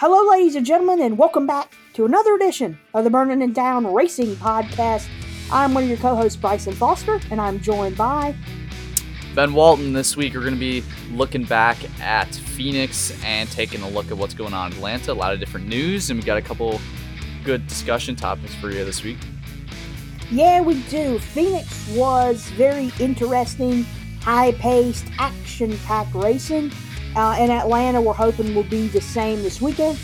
Hello, ladies and gentlemen, and welcome back to another edition of the Burning and Down Racing Podcast. I'm one of your co hosts, Bryson Foster, and I'm joined by Ben Walton. This week, we're going to be looking back at Phoenix and taking a look at what's going on in Atlanta. A lot of different news, and we got a couple good discussion topics for you this week. Yeah, we do. Phoenix was very interesting, high paced, action packed racing. Uh, and Atlanta, we're hoping will be the same this weekend.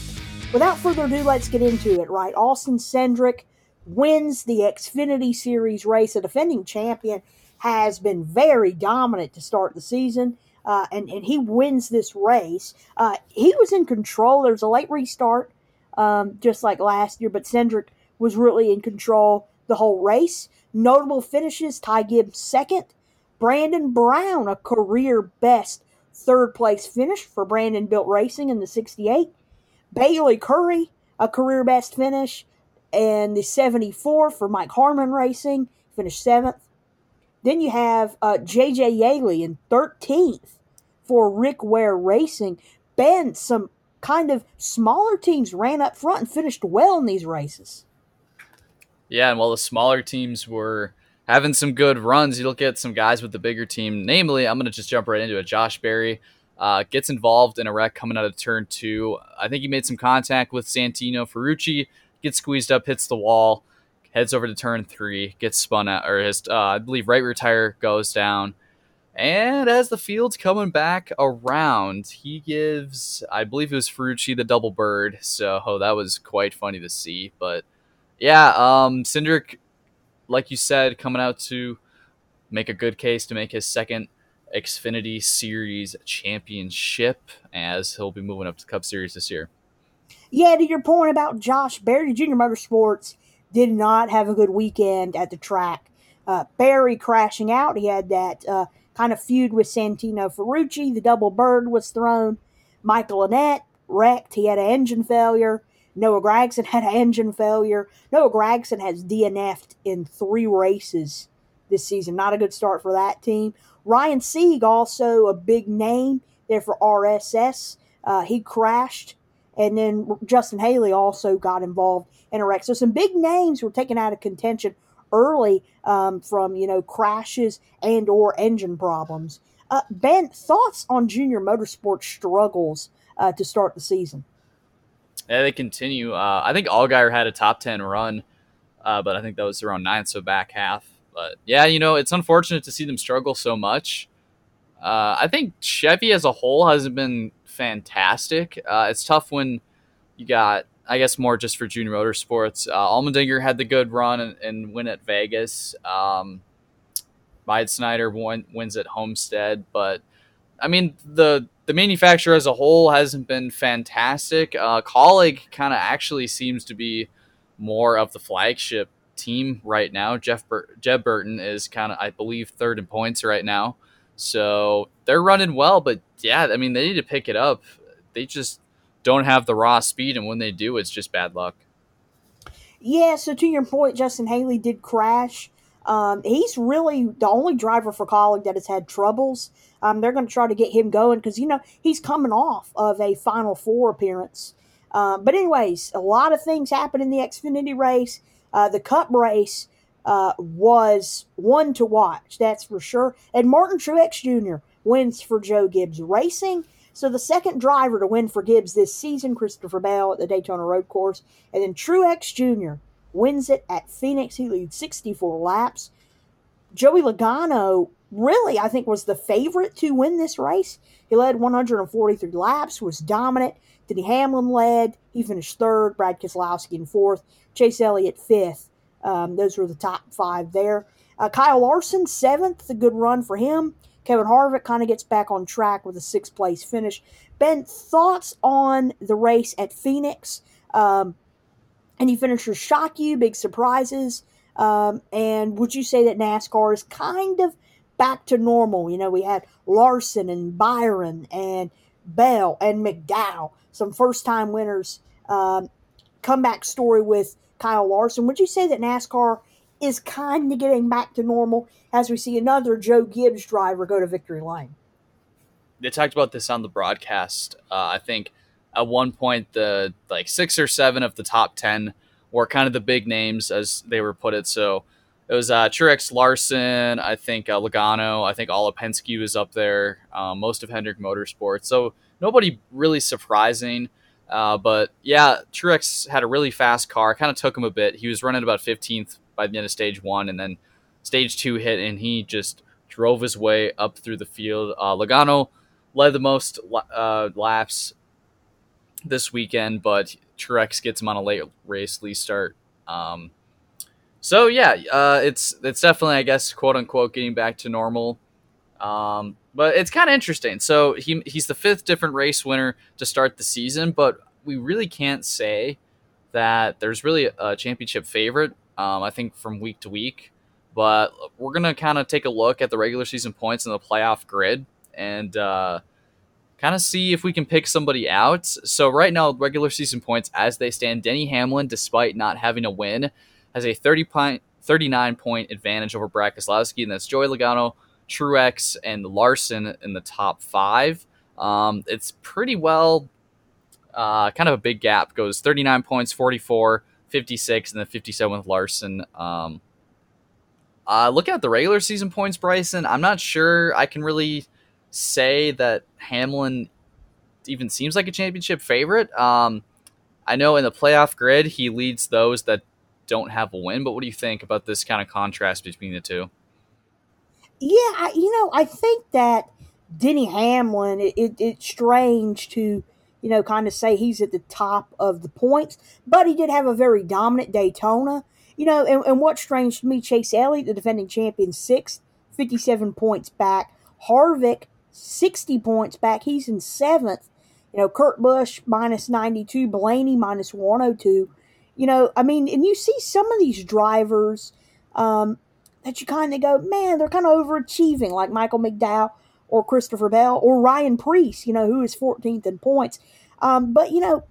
Without further ado, let's get into it, right? Austin Cindric wins the Xfinity Series race. A defending champion has been very dominant to start the season, uh, and, and he wins this race. Uh, he was in control. There was a late restart, um, just like last year, but Cindric was really in control the whole race. Notable finishes Ty Gibbs second, Brandon Brown, a career best third place finish for Brandonbilt Racing in the 68. Bayley Currey, a career best finish, and the 74 for Mike Harmon Racing, finished seventh. Then you have uh, JJ Yeley in 13th for Rick Ware Racing. Ben, some kind of smaller teams ran up front and finished well in these races. Yeah, and while the smaller teams were having some good runs. You look at some guys with the bigger team. Namely, I'm going to just jump right into it. Josh Berry uh, gets involved in a wreck coming out of turn two. I think he made some contact with Santino Ferrucci, gets squeezed up, hits the wall, heads over to turn three, gets spun out, or his, uh, I believe, right rear tire goes down. And as the field's coming back around, he gives, I believe it was Ferrucci the double bird. So oh, that was quite funny to see. But yeah, um, Cindric like you said, coming out to make a good case to make his second Xfinity Series championship, as he'll be moving up to Cup Series this year. Yeah, to your point about Josh Berry, Junior Motorsports did not have a good weekend at the track. Uh, Berry crashing out. He had that uh, kind of feud with Santino Ferrucci. The double bird was thrown. Michael Annett wrecked. He had an engine failure. Noah Gragson had engine failure. Noah Gragson has DNF'd in three races this season. Not a good start for that team. Ryan Sieg, also a big name there for RSS. Uh, he crashed. And then Justin Haley also got involved in a wreck. So some big names were taken out of contention early um, from, you know, crashes and or engine problems. Uh, ben, thoughts on Junior Motorsports struggles uh, to start the season? Yeah, they continue. Uh, I think Allgaier had a top 10 run, uh, but I think that was around ninth, so back half. But yeah, you know, it's unfortunate to see them struggle so much. Uh, I think Chevy as a whole hasn't been fantastic. Uh, it's tough when you got, I guess, more just for junior motorsports. Uh, Allmendinger had the good run and, and win at Vegas. Um, Snyder won, wins at Homestead, but I mean the the manufacturer as a whole hasn't been fantastic. Uh, Kaulig kind of actually seems to be more of the flagship team right now. Jeff Bur- Jeb Burton is kind of, I believe, third in points right now. So they're running well, but yeah, I mean, they need to pick it up. They just don't have the raw speed, and when they do, it's just bad luck. Yeah, so to your point, Justin Haley did crash. Um, he's really the only driver for Kaulig that has had troubles. Um, they're going to try to get him going because, you know, he's coming off of a Final Four appearance. Uh, but, anyways, a lot of things happened in the Xfinity race. Uh, the Cup race uh, was one to watch, that's for sure. And Martin Truex Jr. wins for Joe Gibbs Racing. So the second driver to win for Gibbs this season, Christopher Bell at the Daytona Road Course, and then Truex Jr. wins it at Phoenix. He leads 64 laps. Joey Logano really, I think, was the favorite to win this race. He led 143 laps, was dominant. Denny Hamlin led. He finished third. Brad Keselowski in fourth. Chase Elliott fifth. Um, those were the top five there. Uh, Kyle Larson seventh. A good run for him. Kevin Harvick kind of gets back on track with a sixth place finish. Ben, thoughts on the race at Phoenix? Um, any finishers shock you? Big surprises? Um, and would you say that NASCAR is kind of back to normal. You know, we had Larson and Byron and Bell and McDowell, some first time winners. Um, comeback story with Kyle Larson. Would you say that NASCAR is kind of getting back to normal as we see another Joe Gibbs driver go to victory lane? They talked about this on the broadcast. Uh, I think at one point the like six or seven of the top ten were kind of the big names as they were put it. So it was uh, Truex Larson, I think uh, Logano, I think Alla Penske was up there, um, most of Hendrick Motorsports. So nobody really surprising. Uh, but yeah, Truex had a really fast car. Kind of took him a bit. He was running about 15th by the end of stage one, and then stage two hit, and he just drove his way up through the field. Uh, Logano led the most uh, laps this weekend, but Truex gets him on a late race lead start. Um, so yeah, uh, it's it's definitely I guess quote unquote getting back to normal. Um, but it's kind of interesting. So he he's the fifth different race winner to start the season, but we really can't say that there's really a championship favorite. Um, I think from week to week, but we're gonna kind of take a look at the regular season points and the playoff grid and uh, kind of see if we can pick somebody out. So right now, regular season points as they stand, Denny Hamlin, despite not having a win, has a 30 point, 39 point advantage over Brad and that's Joey Logano, Truex, and Larson in the top five. Um, it's pretty well, uh, kind of a big gap. Goes 39 points, 44, 56, and then 57 with Larson. Um, uh, looking at the regular season points, Bryson, I'm not sure I can really say that Hamlin even seems like a championship favorite. Um, I know in the playoff grid, he leads those that don't have a win, but what do you think about this kind of contrast between the two? Yeah, you know, I think that Denny Hamlin, it, it, it's strange to, you know, kind of say he's at the top of the points, but he did have a very dominant Daytona. You know, and, and what's strange to me, Chase Elliott, the defending champion, sixth, 57 points back. Harvick, 60 points back. He's in seventh. You know, Kurt Busch minus 92, Blaney minus 102. You know, I mean, and you see some of these drivers um, that you kind of go, man, they're kind of overachieving, like Michael McDowell or Christopher Bell or Ryan Preece, you know, who is 14th in points. Um, but, you know,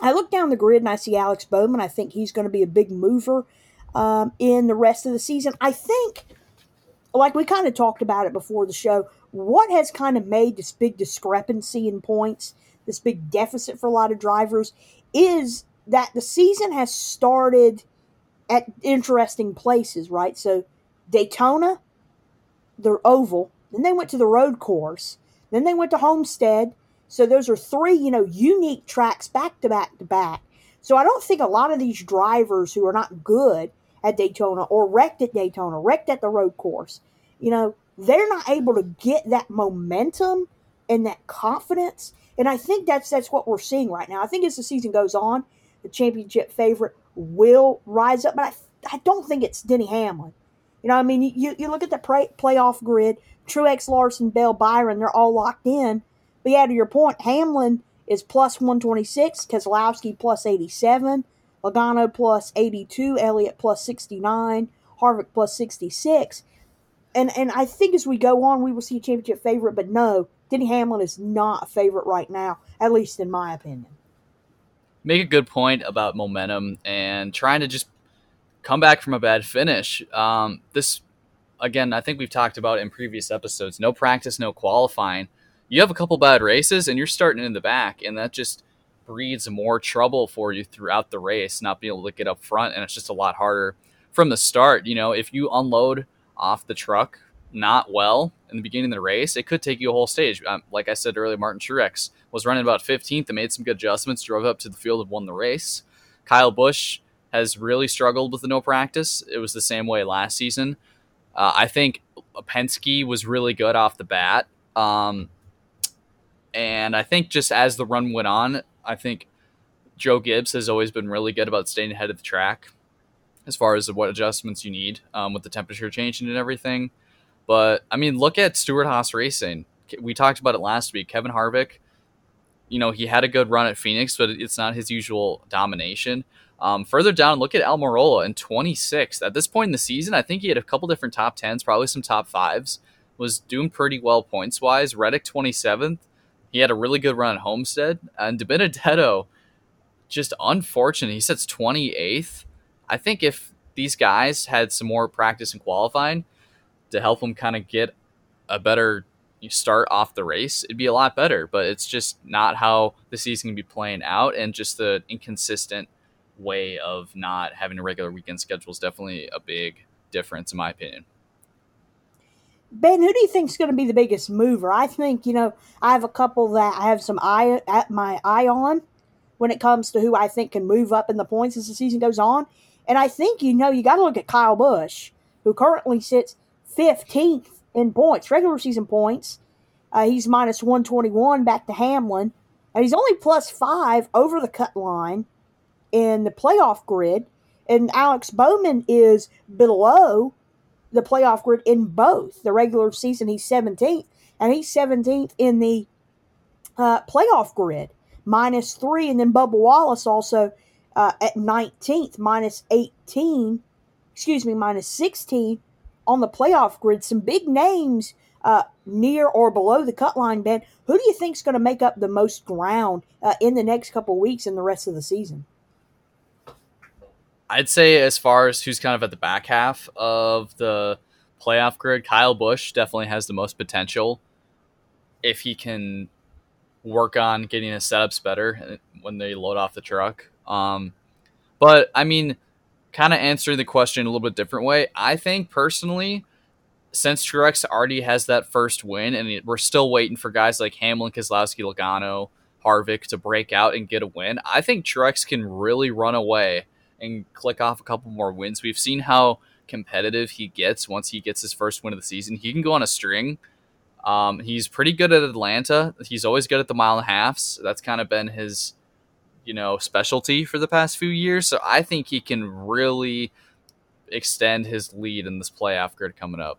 I look down the grid and I see Alex Bowman. I think he's going to be a big mover um, in the rest of the season. I think, like we kind of talked about it before the show, what has kind of made this big discrepancy in points, this big deficit for a lot of drivers, is that the season has started at interesting places, right? So Daytona, the oval, then they went to the road course, then they went to Homestead, so those are three, you know, unique tracks back to back to back. So I don't think a lot of these drivers who are not good at Daytona or wrecked at Daytona, wrecked at the road course, you know, they're not able to get that momentum and that confidence. And I think that's that's what we're seeing right now. I think as the season goes on, the championship favorite will rise up, but I, I don't think it's Denny Hamlin. You know, I mean, you, you look at the play, playoff grid, Truex, Larson, Bell, Byron, they're all locked in. But yeah, to your point, Hamlin is plus 126, Keselowski plus 87, Logano plus 82, Elliott plus 69, Harvick plus 66. And and I think as we go on, we will see a championship favorite. But no, Denny Hamlin is not a favorite right now, at least in my opinion. Make a good point about momentum and trying to just come back from a bad finish. Um, this again, I think we've talked about in previous episodes. No practice, no qualifying you have a couple bad races and you're starting in the back, and that just breeds more trouble for you throughout the race, not being able to get up front, and it's just a lot harder from the start. You know, if you unload off the truck not well in the beginning of the race, it could take you a whole stage. Um, like I said earlier, Martin Truex was running about 15th and made some good adjustments, drove up to the field and won the race. Kyle Busch has really struggled with the no practice. It was the same way last season. Uh, I think Penske was really good off the bat. Um, and I think just as the run went on, I think Joe Gibbs has always been really good about staying ahead of the track as far as what adjustments you need um, with the temperature changing and everything. But I mean, look at Stewart-Haas Racing. We talked about it last week. Kevin Harvick, you know, he had a good run at Phoenix, but it's not his usual domination. Um, further down, look at Almirola in 26th. At this point in the season, I think he had a couple different top 10s, probably some top fives. Was doing pretty well points wise. Reddick 27th. He had a really good run at Homestead, and DiBenedetto, just unfortunate. He sits 28th. I think if these guys had some more practice and qualifying to help them kind of get a better start off the race, it'd be a lot better. But it's just not how the season can be playing out, and just the inconsistent way of not having a regular weekend schedule is definitely a big difference, in my opinion. Ben, who do you think is going to be the biggest mover? I think you know I have a couple that I have some eye at my eye on when it comes to who I think can move up in the points as the season goes on, and I think you know you got to look at Kyle Busch, who currently sits fifteenth in points, regular season points. Uh, he's minus one twenty one back to Hamlin, and he's only plus five over the cut line in the playoff grid, and Alex Bowman is below the playoff grid in both the regular season. He's 17th, and he's 17th in the uh, playoff grid, minus three. And then Bubba Wallace also uh, at 19th, minus 18, excuse me, minus 16 on the playoff grid. Some big names uh, near or below the cut line, Ben. Who do you think is going to make up the most ground uh, in the next couple weeks and the rest of the season? I'd say as far as who's kind of at the back half of the playoff grid, Kyle Busch definitely has the most potential if he can work on getting his setups better when they load off the truck. Um, but I mean, kind of answering the question a little bit different way. I think personally, since Truex already has that first win, and we're still waiting for guys like Hamlin, Keselowski, Logano, Harvick to break out and get a win, I think Truex can really run away and click off a couple more wins. We've seen how competitive he gets once he gets his first win of the season. He can go on a string. Um, he's pretty good at Atlanta. He's always good at the mile and a halfs. That's kind of been his, you know, specialty for the past few years. So I think he can really extend his lead in this playoff grid coming up.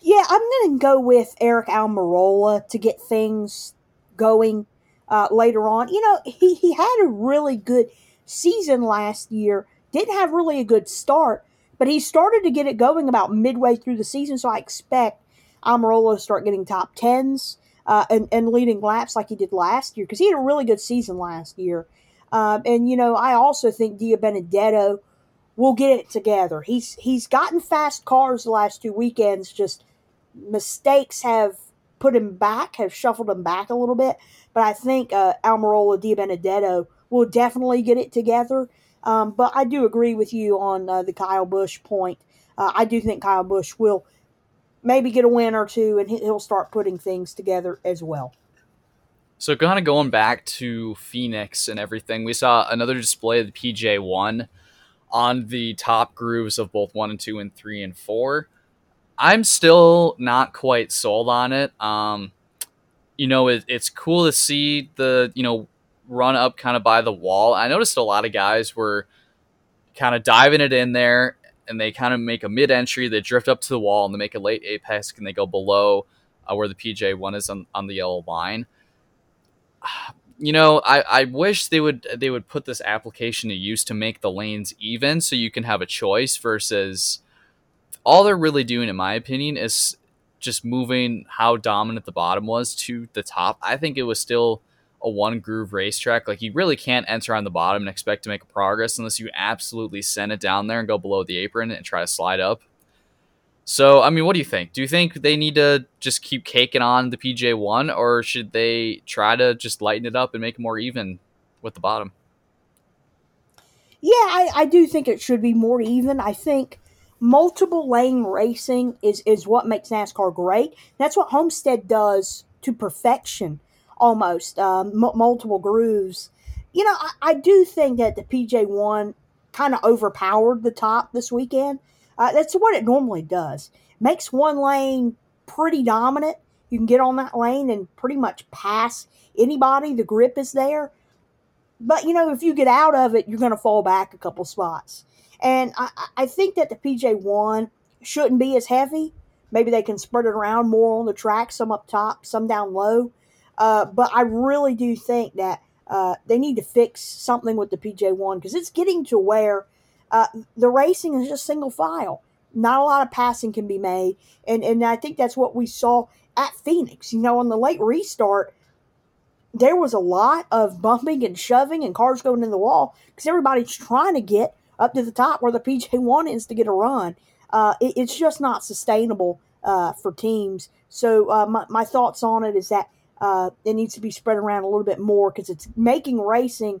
Yeah, I'm going to go with Eric Almirola to get things going uh, later on. You know, he, he had a really good season last year. Didn't have really a good start, but he started to get it going about midway through the season. So I expect Almirola to start getting top tens uh, and, and leading laps like he did last year because he had a really good season last year. Um, and you know, I also think DiBenedetto will get it together. He's he's gotten fast cars the last two weekends. Just mistakes have put him back, have shuffled him back a little bit. But I think uh, Almirola DiBenedetto will definitely get it together. Um, but I do agree with you on uh, the Kyle Busch point. Uh, I do think Kyle Busch will maybe get a win or two, and he'll start putting things together as well. So, kind of going back to Phoenix and everything, we saw another display of the PJ1 on the top grooves of both one and two and three and four. I'm still not quite sold on it. Um, you know, it, it's cool to see the you know run up kind of by the wall. I noticed a lot of guys were kind of diving it in there and they kind of make a mid entry, they drift up to the wall and they make a late apex and they go below uh, where the PJ1 is on, on the yellow line. You know, I, I wish they would they would put this application to use to make the lanes even so you can have a choice versus all they're really doing in my opinion is just moving how dominant the bottom was to the top. I think it was still a one groove racetrack. Like you really can't enter on the bottom and expect to make progress unless you absolutely send it down there and go below the apron and try to slide up. So, I mean, what do you think? Do you think they need to just keep caking on the PJ1 or should they try to just lighten it up and make it more even with the bottom? Yeah, I, I do think it should be more even. I think multiple lane racing is, is what makes NASCAR great. That's what Homestead does to perfection almost um, m- multiple grooves. You know, I, I, do think that the PJ1 kind of overpowered the top this weekend. Uh, that's what it normally does. Makes one lane pretty dominant. You can get on that lane and pretty much pass anybody. The grip is there. But, you know, if you get out of it, you're going to fall back a couple spots. And I, I think that the PJ1 shouldn't be as heavy. Maybe they can spread it around more on the track, some up top, some down low. Uh, but I really do think that uh, they need to fix something with the PJ1 because it's getting to where uh, the racing is just single file. Not a lot of passing can be made. And, and I think that's what we saw at Phoenix. You know, on the late restart, there was a lot of bumping and shoving and cars going in the wall because everybody's trying to get up to the top where the PJ1 is to get a run. Uh, it, it's just not sustainable uh, for teams So uh, my, my thoughts on it is that uh, it needs to be spread around a little bit more because it's making racing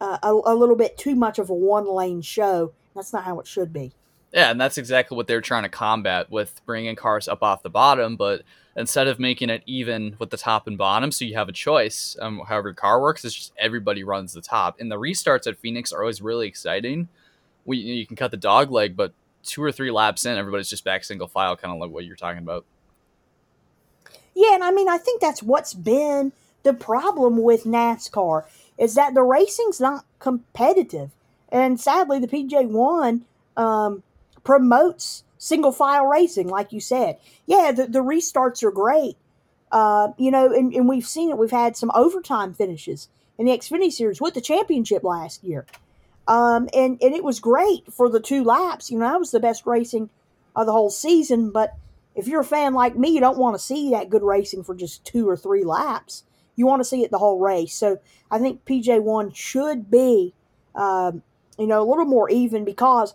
uh, a, a little bit too much of a one lane show. That's not how it should be. Yeah, and that's exactly what they're trying to combat with bringing cars up off the bottom. But instead of making it even with the top and bottom, so you have a choice, um, however your car works, it's just everybody runs the top. And the restarts at Phoenix are always really exciting. We, you can cut the dog leg, but two or three laps in, everybody's just back single file, kind of like what you're talking about. Yeah, and I mean, I think that's what's been the problem with NASCAR is that the racing's not competitive, and sadly, the PJ One um, promotes single file racing, like you said. Yeah, the, the restarts are great, uh, you know, and, and we've seen it. We've had some overtime finishes in the Xfinity Series with the championship last year. Um, and, and it was great for the two laps. You know, that was the best racing of the whole season, but if you're a fan like me, you don't want to see that good racing for just two or three laps. You want to see it the whole race. So I think PJ1 should be, um, you know, a little more even because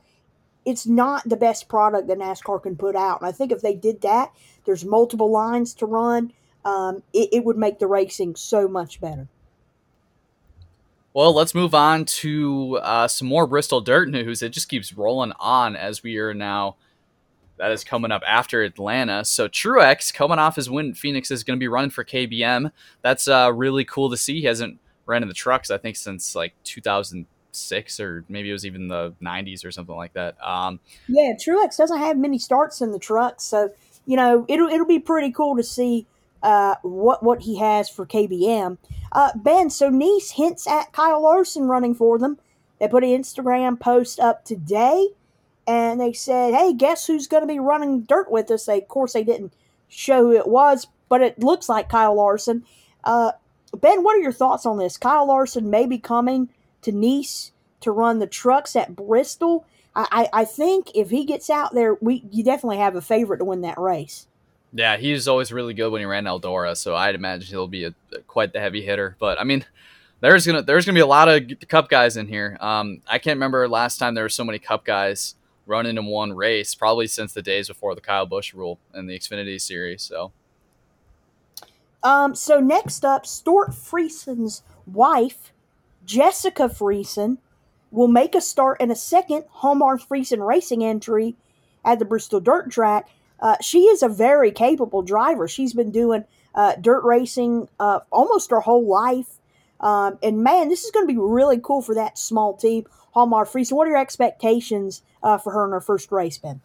it's not the best product that NASCAR can put out. And I think if they did that, there's multiple lines to run. Um, it, it would make the racing so much better. Well, let's move on to uh, some more Bristol Dirt news. It just keeps rolling on as we are now that is coming up after Atlanta. So Truex coming off his win Phoenix is going to be running for KBM. That's uh, really cool to see. He hasn't ran in the trucks I think since like 2006 or maybe it was even the 90s or something like that. Um, yeah, Truex doesn't have many starts in the trucks, so you know it'll it'll be pretty cool to see uh, what what he has for KBM. Uh, ben, so Niece hints at Kyle Larson running for them. They put an Instagram post up today and they said, "Hey, guess who's going to be running dirt with us?" They, of course, they didn't show who it was, but it looks like Kyle Larson. Uh, ben, what are your thoughts on this? Kyle Larson may be coming to Niece to run the trucks at Bristol. I, I, think if he gets out there, we you definitely have a favorite to win that race. Yeah, he's always really good when he ran Eldora, so I'd imagine he'll be a, quite the heavy hitter. But I mean, there's gonna there's gonna be a lot of Cup guys in here. Um, I can't remember last time there were so many Cup guys running in one race, probably since the days before the Kyle Busch rule in the Xfinity series. So, um, so next up, Stewart Friesen's wife, Jessica Friesen, will make a start in a second Halmar Friesen racing entry at the Bristol Dirt Track. Uh, she is a very capable driver. She's been doing uh, dirt racing uh, almost her whole life. Um, and man, this is going to be really cool for that small team. Halmar Friesen, what are your expectations uh, for her in her first race, Ben?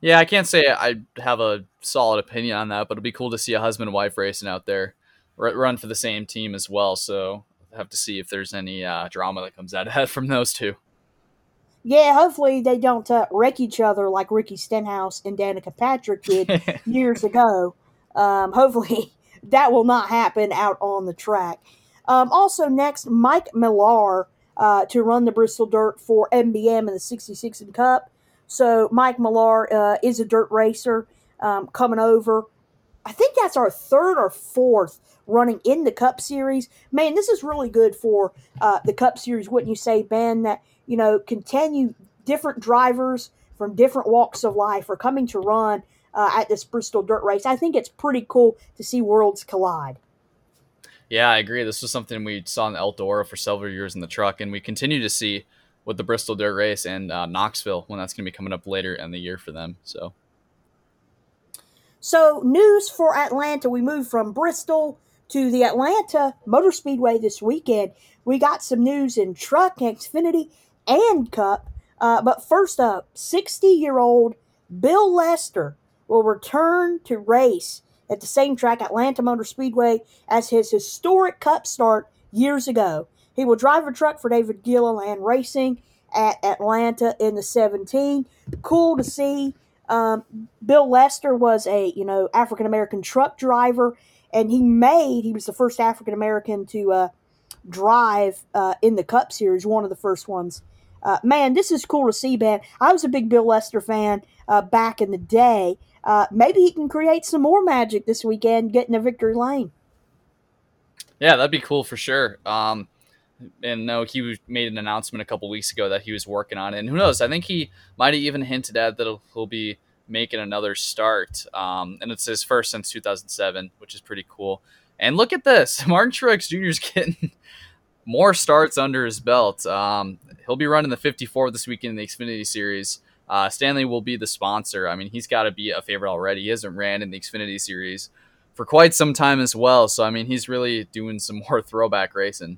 Yeah, I can't say I have a solid opinion on that, but it'll be cool to see a husband and wife racing out there, run for the same team as well. So I'll have to see if there's any uh, drama that comes out of that from those two. Yeah, hopefully they don't uh, wreck each other like Ricky Stenhouse and Danica Patrick did years ago. Um, hopefully that will not happen out on the track. Um, also, next, Mike Marlar uh, to run the Bristol Dirt for MBM in the 66 and Cup. So Mike Marlar uh, is a dirt racer um, coming over. I think that's our third or fourth running in the Cup Series. Man, this is really good for uh, the Cup Series, wouldn't you say, Ben? That you know, continue different drivers from different walks of life are coming to run uh, at this Bristol Dirt Race. I think it's pretty cool to see worlds collide. Yeah, I agree. This was something we saw in Eldora for several years in the truck, and we continue to see with the Bristol Dirt Race and uh, Knoxville when that's going to be coming up later in the year for them. So, so news for Atlanta. We moved from Bristol to the Atlanta Motor Speedway this weekend. We got some news in truck, Xfinity, and Cup. Uh, but first up, 60 year old Bill Lester will return to race at the same track, Atlanta Motor Speedway, as his historic Cup start years ago. He will drive a truck for David Gilliland Racing at Atlanta in the 17. Cool to see. Um, Bill Lester was a you know African American truck driver, and he made he was the first African American to uh, drive uh, in the Cup Series, one of the first ones. Uh, man, this is cool to see, Ben. I was a big Bill Lester fan uh, back in the day, uh, maybe he can create some more magic this weekend, getting a victory lane. Yeah, that'd be cool for sure. Um, and no, he made an announcement a couple weeks ago that he was working on it. And who knows? I think he might have even hinted at that he'll be making another start, um, and it's his first since 2007, which is pretty cool. And look at this, Martin Truex Jr. is getting more starts under his belt. Um, he'll be running the 54 this weekend in the Xfinity Series. Uh, Stanley will be the sponsor. I mean, he's got to be a favorite already. He hasn't ran in the Xfinity Series for quite some time as well. So, I mean, he's really doing some more throwback racing.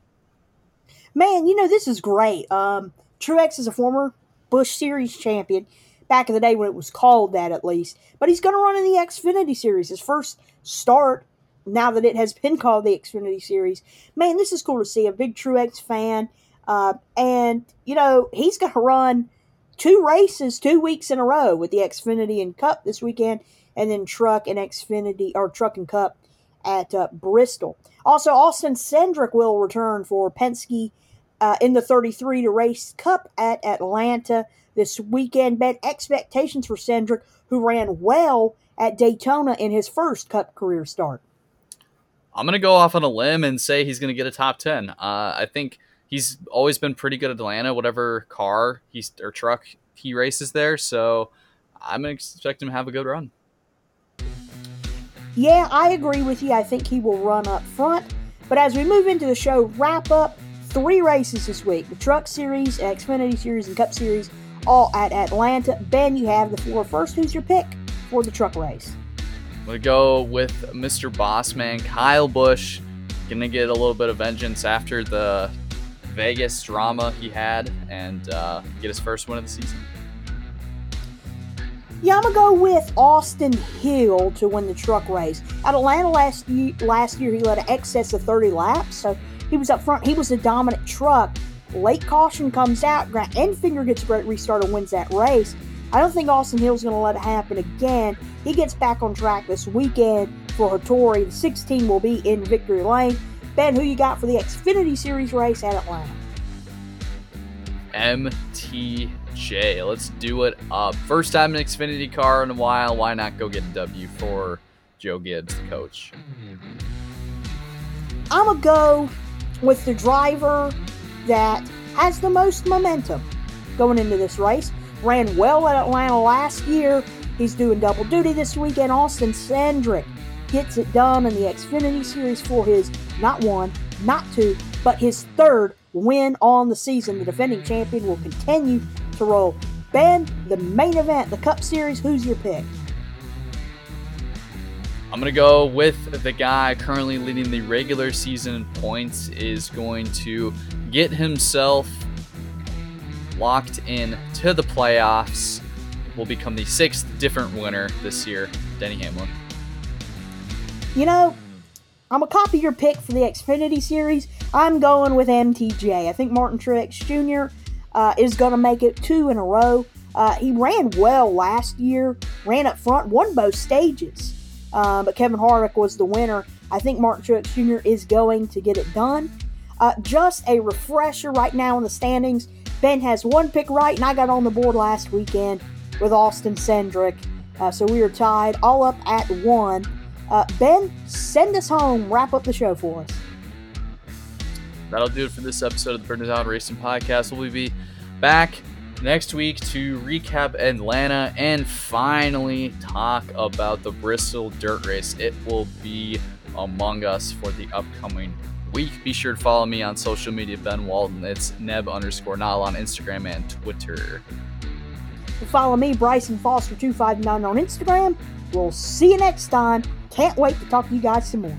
Man, you know, this is great. Um, Truex is a former Busch Series champion back in the day when it was called that at least. But he's going to run in the Xfinity Series. His first start now that it has been called the Xfinity Series. Man, this is cool to see. A big Truex fan. Uh, and, you know, he's going to run two races two weeks in a row with the Xfinity and Cup this weekend, and then Truck and Xfinity, or Truck and Cup at uh, Bristol. Also, Austin Cindric will return for Penske uh, in the 33 to race Cup at Atlanta this weekend. Bet expectations for Cindric, who ran well at Daytona in his first Cup career start. I'm going to go off on a limb and say he's going to get a top 10. Uh, I think he's always been pretty good at Atlanta, whatever car he's or truck he races there. So I'm going to expect him to have a good run. Yeah, I agree with you. I think he will run up front. But as we move into the show wrap up, three races this week the Truck Series, Xfinity Series, and Cup Series, all at Atlanta. Ben, you have the floor first. Who's your pick for the truck race? I'm to go with Mr. Bossman, Kyle Busch. To get a little bit of vengeance after the Vegas drama he had and uh, get his first win of the season. Yeah, I'm gonna go with Austin Hill to win the truck race. At Atlanta last year, last year he led an excess of 30 laps, so he was up front. He was a dominant truck. Late caution comes out. Grant Enfinger gets a restart and wins that race. I don't think Austin Hill's going to let it happen again. He gets back on track this weekend for Hattori. The 16 will be in victory lane. Ben, who you got for the Xfinity Series race at Atlanta? MTJ. Let's do it up. First time in Xfinity car in a while. Why not go get a W for Joe Gibbs, the coach? I'm going to go with the driver that has the most momentum going into this race. Ran well at Atlanta last year. He's doing double duty this weekend. Austin Cindric gets it done in the Xfinity Series for his not one, not two, but his third win on the season. The defending champion will continue to roll. Ben, the main event, the Cup Series, who's your pick? I'm going to go with the guy currently leading the regular season points is going to get himself locked in to the playoffs. Will become the sixth different winner this year, Denny Hamlin. You know, I'm a copy your pick for the Xfinity Series. I'm going with MTJ. I think Martin Truex Jr. Uh, is going to make it two in a row. Uh, he ran well last year, ran up front, won both stages. Uh, but Kevin Harvick was the winner. I think Martin Truex Jr. is going to get it done. Uh, just a refresher right now in the standings. Ben has one pick right, and I got on the board last weekend with Austin Cindric. Uh, so we are tied all up at one. Uh, ben, send us home. Wrap up the show for us. That'll do it for this episode of the Burn Down Racing Podcast. We'll be back next week to recap Atlanta and finally talk about the Bristol Dirt Race. It will be among us for the upcoming week. Be sure to follow me on social media, Ben Walton. It's Neb underscore Nile on Instagram and Twitter. Follow me, Bryson Foster259 on Instagram. We'll see you next time. Can't wait to talk to you guys some more.